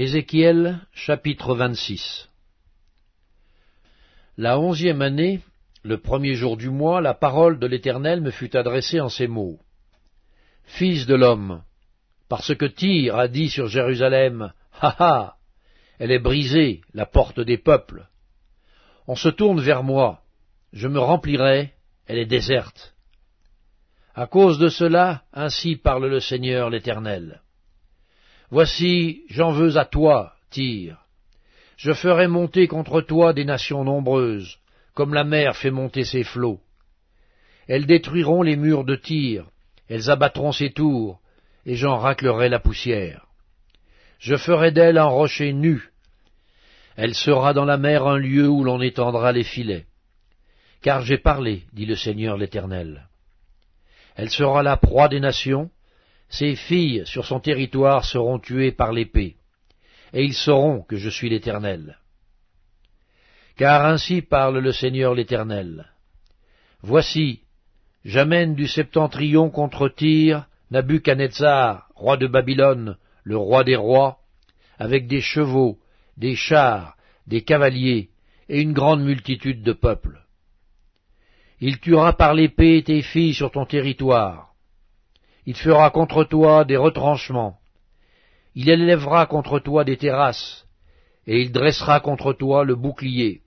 Ézéchiel chapitre 26 La onzième année, le premier jour du mois, la parole de l'Éternel me fut adressée en ces mots. Fils de l'homme, parce que Tyr a dit sur Jérusalem, Ha ha, elle est brisée, la porte des peuples. On se tourne vers moi, je me remplirai, elle est déserte. À cause de cela, ainsi parle le Seigneur l'Éternel. Voici, j'en veux à toi, Tyr. Je ferai monter contre toi des nations nombreuses, comme la mer fait monter ses flots. Elles détruiront les murs de Tyr, elles abattront ses tours, et j'en raclerai la poussière. Je ferai d'elle un rocher nu. Elle sera dans la mer un lieu où l'on étendra les filets. Car j'ai parlé, dit le Seigneur l'Éternel. Elle sera la proie des nations, ses filles sur son territoire seront tuées par l'épée, et ils sauront que je suis l'Éternel. Car ainsi parle le Seigneur l'Éternel. Voici, j'amène du septentrion contre Tyr Nabuchanetzar, roi de Babylone, le roi des rois, avec des chevaux, des chars, des cavaliers, et une grande multitude de peuples. Il tuera par l'épée tes filles sur ton territoire, il fera contre toi des retranchements. Il élèvera contre toi des terrasses, et il dressera contre toi le bouclier.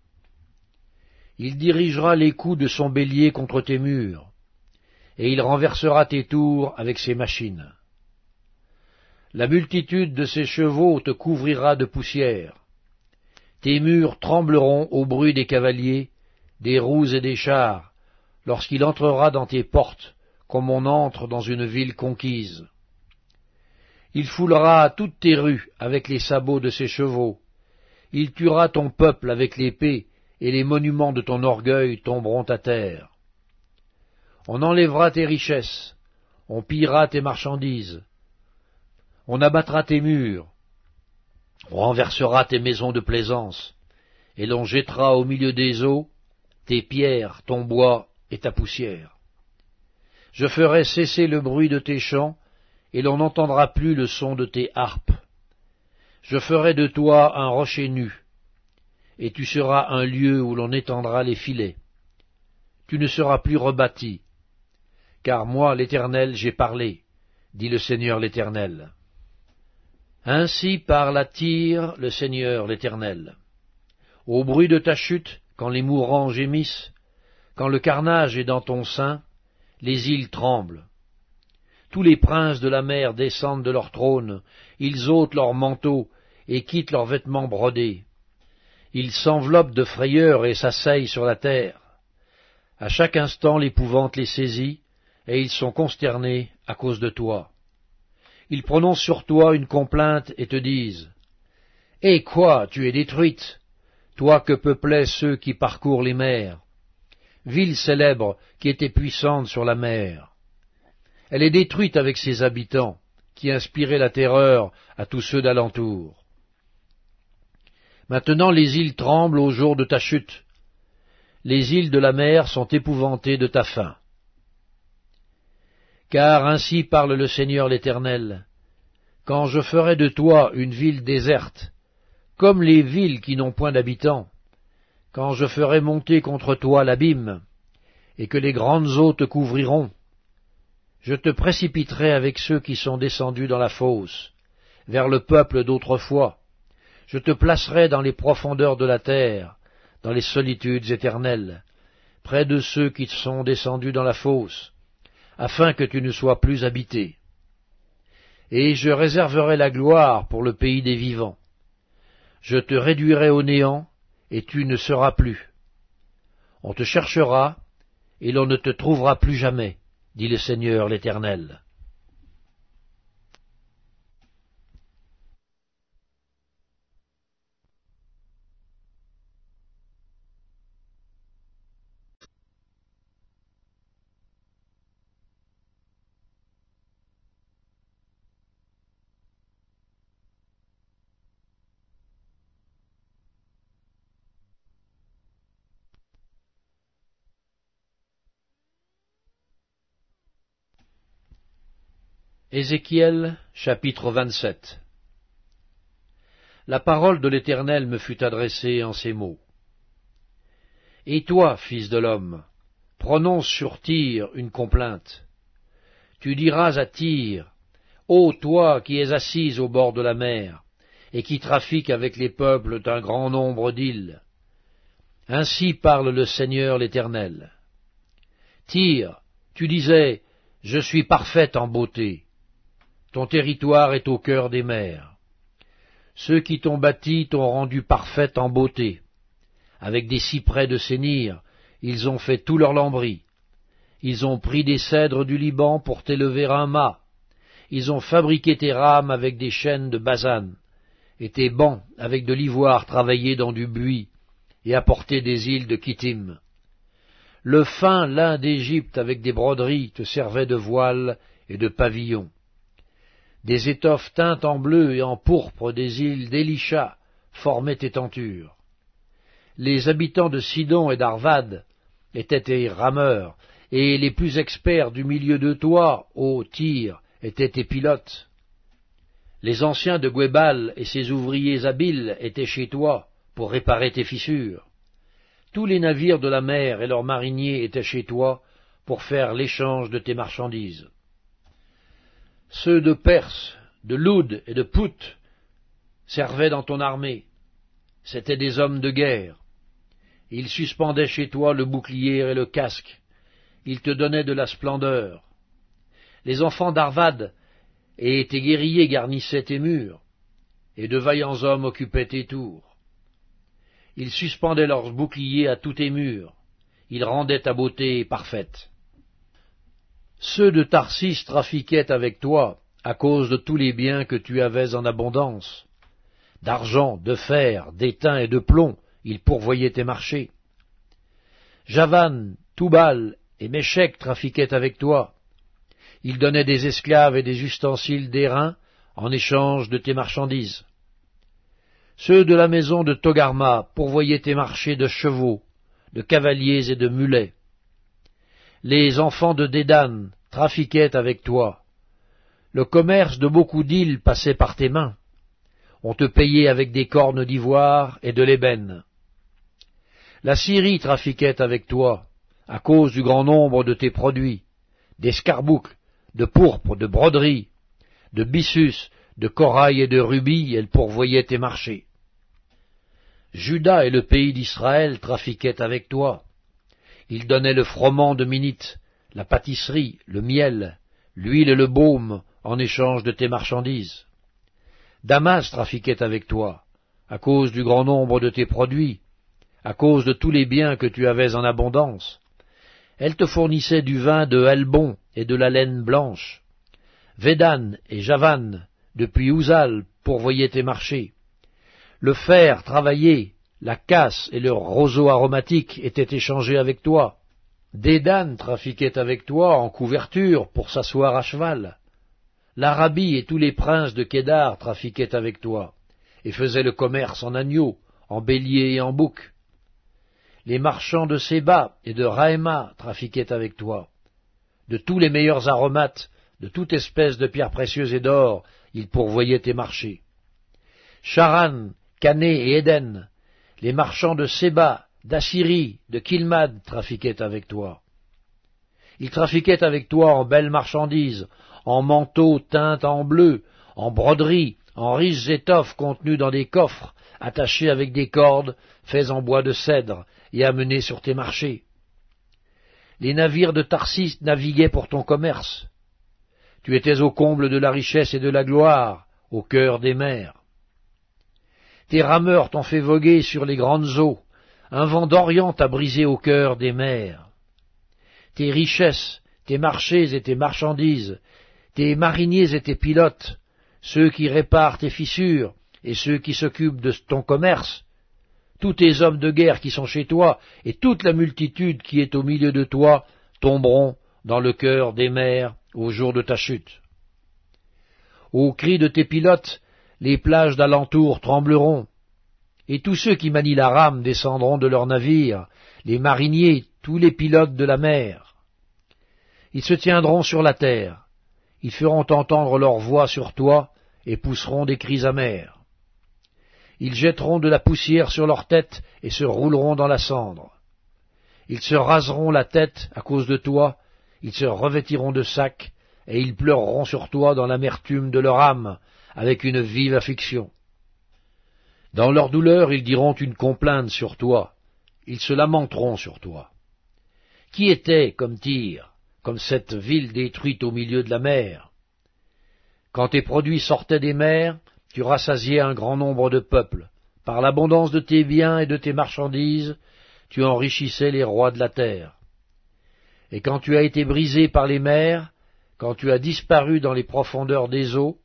Il dirigera les coups de son bélier contre tes murs, et il renversera tes tours avec ses machines. La multitude de ses chevaux te couvrira de poussière. Tes murs trembleront au bruit des cavaliers, des roues et des chars, lorsqu'il entrera dans tes portes comme on entre dans une ville conquise. Il foulera toutes tes rues avec les sabots de ses chevaux. Il tuera ton peuple avec l'épée, et les monuments de ton orgueil tomberont à terre. On enlèvera tes richesses, on pillera tes marchandises, on abattra tes murs, on renversera tes maisons de plaisance, et l'on jettera au milieu des eaux tes pierres, ton bois et ta poussière. Je ferai cesser le bruit de tes chants, et l'on n'entendra plus le son de tes harpes. Je ferai de toi un rocher nu, et tu seras un lieu où l'on étendra les filets. Tu ne seras plus rebâti, car moi, l'Éternel, j'ai parlé, dit le Seigneur l'Éternel. Ainsi parle à Tyr le Seigneur l'Éternel. Au bruit de ta chute, quand les mourants gémissent, quand le carnage est dans ton sein, les îles tremblent. Tous les princes de la mer descendent de leur trône, ils ôtent leurs manteaux et quittent leurs vêtements brodés. Ils s'enveloppent de frayeur et s'asseyent sur la terre. À chaque instant l'épouvante les saisit, et ils sont consternés à cause de toi. Ils prononcent sur toi une complainte et te disent Eh quoi, tu es détruite, toi que peuplaient ceux qui parcourent les mers ville célèbre qui était puissante sur la mer. Elle est détruite avec ses habitants, qui inspiraient la terreur à tous ceux d'alentour. Maintenant les îles tremblent au jour de ta chute. Les îles de la mer sont épouvantées de ta fin. Car ainsi parle le Seigneur l'Éternel, quand je ferai de toi une ville déserte, comme les villes qui n'ont point d'habitants, quand je ferai monter contre toi l'abîme, et que les grandes eaux te couvriront, je te précipiterai avec ceux qui sont descendus dans la fosse, vers le peuple d'autrefois, je te placerai dans les profondeurs de la terre, dans les solitudes éternelles, près de ceux qui sont descendus dans la fosse, afin que tu ne sois plus habité. Et je réserverai la gloire pour le pays des vivants. Je te réduirai au néant, et tu ne seras plus. On te cherchera, et l'on ne te trouvera plus jamais, dit le Seigneur l'Éternel. Ézéchiel chapitre 27 la parole de l'Éternel me fut adressée en ces mots. Et toi, fils de l'homme, prononce sur Tyr une complainte. Tu diras à Tyr, Ô toi qui es assise au bord de la mer, et qui trafiques avec les peuples d'un grand nombre d'îles. Ainsi parle le Seigneur l'Éternel. Tyr, tu disais, Je suis parfaite en beauté. Ton territoire est au cœur des mers. Ceux qui t'ont bâti t'ont rendu parfaite en beauté. Avec des cyprès de Sénir, ils ont fait tout leur lambris. Ils ont pris des cèdres du Liban pour t'élever un mât. Ils ont fabriqué tes rames avec des chaînes de basane, et tes bancs avec de l'ivoire travaillé dans du buis, et apporté des îles de Kittim. Le fin lin d'Égypte avec des broderies te servait de voile et de pavillon. Des étoffes teintes en bleu et en pourpre des îles d'Elisha formaient tes tentures. Les habitants de Sidon et d'Arvad étaient tes rameurs, et les plus experts du milieu de toi, ô Tyr, étaient tes pilotes. Les anciens de Guébal et ses ouvriers habiles étaient chez toi pour réparer tes fissures. Tous les navires de la mer et leurs mariniers étaient chez toi pour faire l'échange de tes marchandises. Ceux de Perse, de Loud et de Pout servaient dans ton armée. C'étaient des hommes de guerre. Ils suspendaient chez toi le bouclier et le casque. Ils te donnaient de la splendeur. Les enfants d'Arvad et tes guerriers garnissaient tes murs, et de vaillants hommes occupaient tes tours. Ils suspendaient leurs boucliers à tous tes murs, ils rendaient ta beauté parfaite. Ceux de Tarsis trafiquaient avec toi à cause de tous les biens que tu avais en abondance. D'argent, de fer, d'étain et de plomb, ils pourvoyaient tes marchés. Javan, Toubal et Méchec trafiquaient avec toi. Ils donnaient des esclaves et des ustensiles d'airain en échange de tes marchandises. Ceux de la maison de Togarma pourvoyaient tes marchés de chevaux, de cavaliers et de mulets les enfants de Dédan trafiquaient avec toi. Le commerce de beaucoup d'îles passait par tes mains. On te payait avec des cornes d'ivoire et de l'ébène. La Syrie trafiquait avec toi, à cause du grand nombre de tes produits, d'escarboucles, de pourpre, de broderies, de byssus, de corail et de rubis, elle pourvoyait tes marchés. Judas et le pays d'Israël trafiquaient avec toi. Il donnait le froment de Minite, la pâtisserie, le miel, l'huile et le baume en échange de tes marchandises. Damas trafiquait avec toi, à cause du grand nombre de tes produits, à cause de tous les biens que tu avais en abondance. Elle te fournissait du vin de Helbon et de la laine blanche. Védan et Javan, depuis Ouzal, pourvoyaient tes marchés. Le fer travaillé la casse et le roseau aromatique étaient échangés avec toi. Dédan trafiquait avec toi en couverture pour s'asseoir à cheval. L'Arabie et tous les princes de Kédar trafiquaient avec toi, et faisaient le commerce en agneaux, en béliers et en boucs. Les marchands de Séba et de Raéma trafiquaient avec toi. De tous les meilleurs aromates, de toute espèce de pierres précieuses et d'or, ils pourvoyaient tes marchés. Charan, Cané et Éden les marchands de Séba, d'Assyrie, de Kilmad trafiquaient avec toi. Ils trafiquaient avec toi en belles marchandises, en manteaux teints en bleu, en broderies, en riches étoffes contenues dans des coffres, attachés avec des cordes, faits en bois de cèdre, et amenés sur tes marchés. Les navires de Tarsis naviguaient pour ton commerce. Tu étais au comble de la richesse et de la gloire, au cœur des mers. Tes rameurs t'ont fait voguer sur les grandes eaux, un vent d'Orient t'a brisé au cœur des mers. Tes richesses, tes marchés et tes marchandises, tes mariniers et tes pilotes, ceux qui réparent tes fissures et ceux qui s'occupent de ton commerce, tous tes hommes de guerre qui sont chez toi et toute la multitude qui est au milieu de toi tomberont dans le cœur des mers au jour de ta chute. Au cri de tes pilotes, les plages d'alentour trembleront, et tous ceux qui manient la rame descendront de leurs navires, les mariniers, tous les pilotes de la mer. Ils se tiendront sur la terre, ils feront entendre leur voix sur toi, et pousseront des cris amers. Ils jetteront de la poussière sur leur tête et se rouleront dans la cendre. Ils se raseront la tête à cause de toi, ils se revêtiront de sacs, et ils pleureront sur toi dans l'amertume de leur âme, avec une vive affliction. Dans leur douleur, ils diront une complainte sur toi, ils se lamenteront sur toi. Qui était comme Tyr, comme cette ville détruite au milieu de la mer? Quand tes produits sortaient des mers, tu rassasiais un grand nombre de peuples. Par l'abondance de tes biens et de tes marchandises, tu enrichissais les rois de la terre. Et quand tu as été brisé par les mers, quand tu as disparu dans les profondeurs des eaux,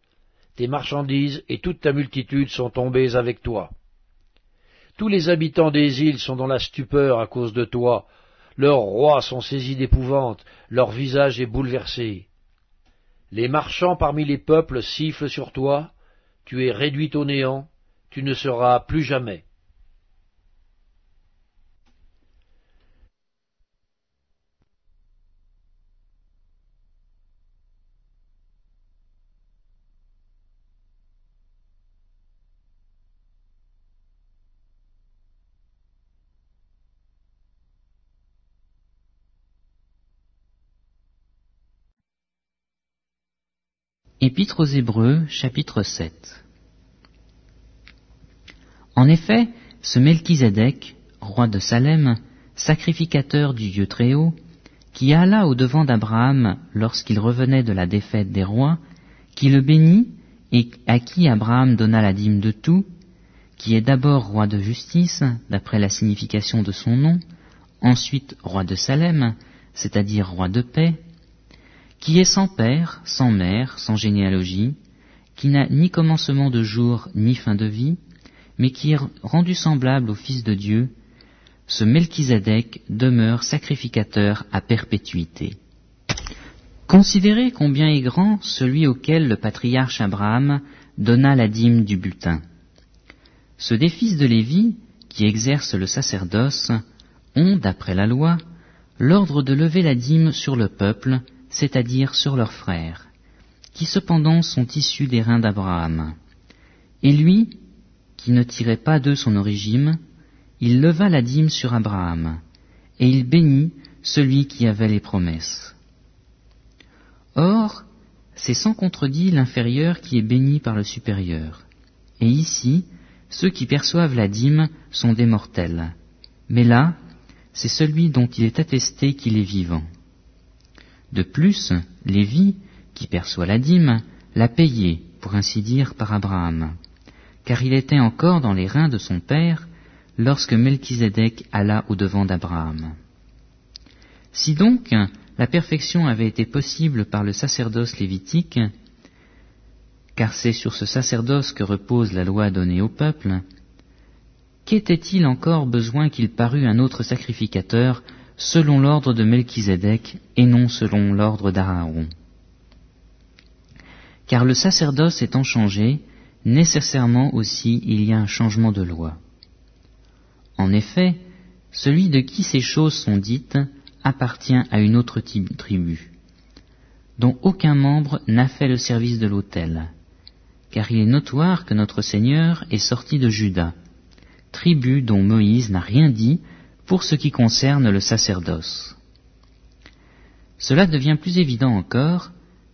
tes marchandises et toute ta multitude sont tombées avec toi. Tous les habitants des îles sont dans la stupeur à cause de toi, leurs rois sont saisis d'épouvante, leur visage est bouleversé. Les marchands parmi les peuples sifflent sur toi, tu es réduit au néant, tu ne seras plus jamais. Épître aux Hébreux, chapitre 7 En effet, ce Melchizedek, roi de Salem, sacrificateur du Dieu Très-Haut, qui alla au-devant d'Abraham lorsqu'il revenait de la défaite des rois, qui le bénit et à qui Abraham donna la dîme de tout, qui est d'abord roi de justice, d'après la signification de son nom, ensuite roi de Salem, c'est-à-dire roi de paix, qui est sans père, sans mère, sans généalogie, qui n'a ni commencement de jour ni fin de vie, mais qui est rendu semblable au Fils de Dieu, ce Melchizedek demeure sacrificateur à perpétuité. Considérez combien est grand celui auquel le patriarche Abraham donna la dîme du butin. Ceux des fils de Lévi, qui exercent le sacerdoce, ont, d'après la loi, l'ordre de lever la dîme sur le peuple, c'est-à-dire sur leurs frères, qui cependant sont issus des reins d'Abraham. Et lui, qui ne tirait pas d'eux son origine, il leva la dîme sur Abraham, et il bénit celui qui avait les promesses. Or, c'est sans contredit l'inférieur qui est béni par le supérieur. Et ici, ceux qui perçoivent la dîme sont des mortels. Mais là, c'est celui dont il est attesté qu'il est vivant. De plus, Lévi, qui perçoit la dîme, l'a payé, pour ainsi dire, par Abraham, car il était encore dans les reins de son père lorsque Melchizedek alla au-devant d'Abraham. Si donc la perfection avait été possible par le sacerdoce lévitique, car c'est sur ce sacerdoce que repose la loi donnée au peuple, qu'était-il encore besoin qu'il parût un autre sacrificateur selon l'ordre de Melchizedek et non selon l'ordre d'Aaron. Car le sacerdoce étant changé, nécessairement aussi il y a un changement de loi. En effet, celui de qui ces choses sont dites appartient à une autre tribu, dont aucun membre n'a fait le service de l'autel, car il est notoire que notre Seigneur est sorti de Juda, tribu dont Moïse n'a rien dit pour ce qui concerne le sacerdoce. Cela devient plus évident encore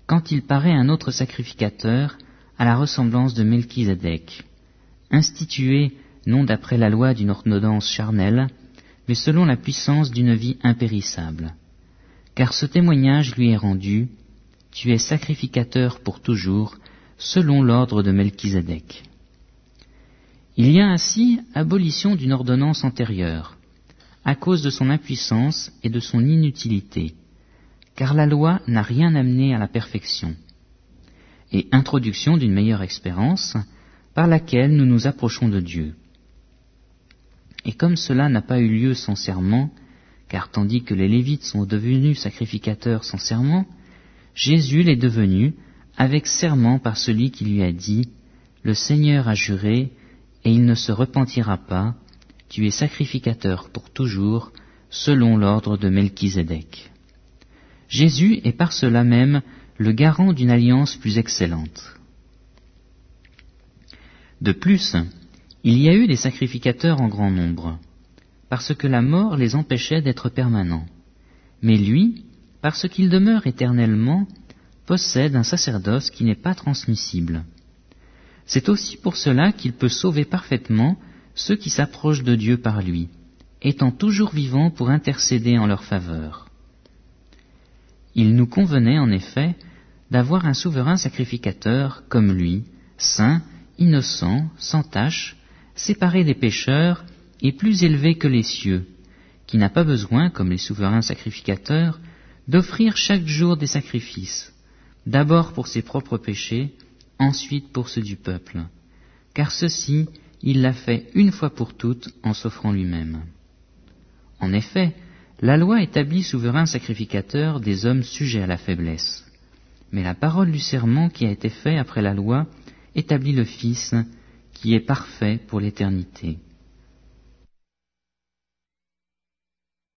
quand il paraît un autre sacrificateur à la ressemblance de Melchizedek, institué non d'après la loi d'une ordonnance charnelle, mais selon la puissance d'une vie impérissable. Car ce témoignage lui est rendu, tu es sacrificateur pour toujours, selon l'ordre de Melchizedek. Il y a ainsi abolition d'une ordonnance antérieure, à cause de son impuissance et de son inutilité, car la loi n'a rien amené à la perfection, et introduction d'une meilleure espérance par laquelle nous nous approchons de Dieu. Et comme cela n'a pas eu lieu sans serment, car tandis que les Lévites sont devenus sacrificateurs sans serment, Jésus l'est devenu avec serment par celui qui lui a dit, Le Seigneur a juré, et il ne se repentira pas, tu es sacrificateur pour toujours, selon l'ordre de Melchizedek. Jésus est par cela même le garant d'une alliance plus excellente. De plus, Il y a eu des sacrificateurs en grand nombre, parce que la mort les empêchait d'être permanents. Mais lui, parce qu'il demeure éternellement, possède un sacerdoce qui n'est pas transmissible. C'est aussi pour cela qu'il peut sauver parfaitement ceux qui s'approchent de Dieu par lui, étant toujours vivant pour intercéder en leur faveur. Il nous convenait en effet d'avoir un souverain sacrificateur comme lui, saint, innocent, sans tache, séparé des pécheurs et plus élevé que les cieux, qui n'a pas besoin, comme les souverains sacrificateurs, d'offrir chaque jour des sacrifices, d'abord pour ses propres péchés, ensuite pour ceux du peuple, car ceci il l'a fait une fois pour toutes en s'offrant lui-même. En effet, la loi établit souverain sacrificateur des hommes sujets à la faiblesse, mais la parole du serment qui a été fait après la loi établit le Fils qui est parfait pour l'éternité.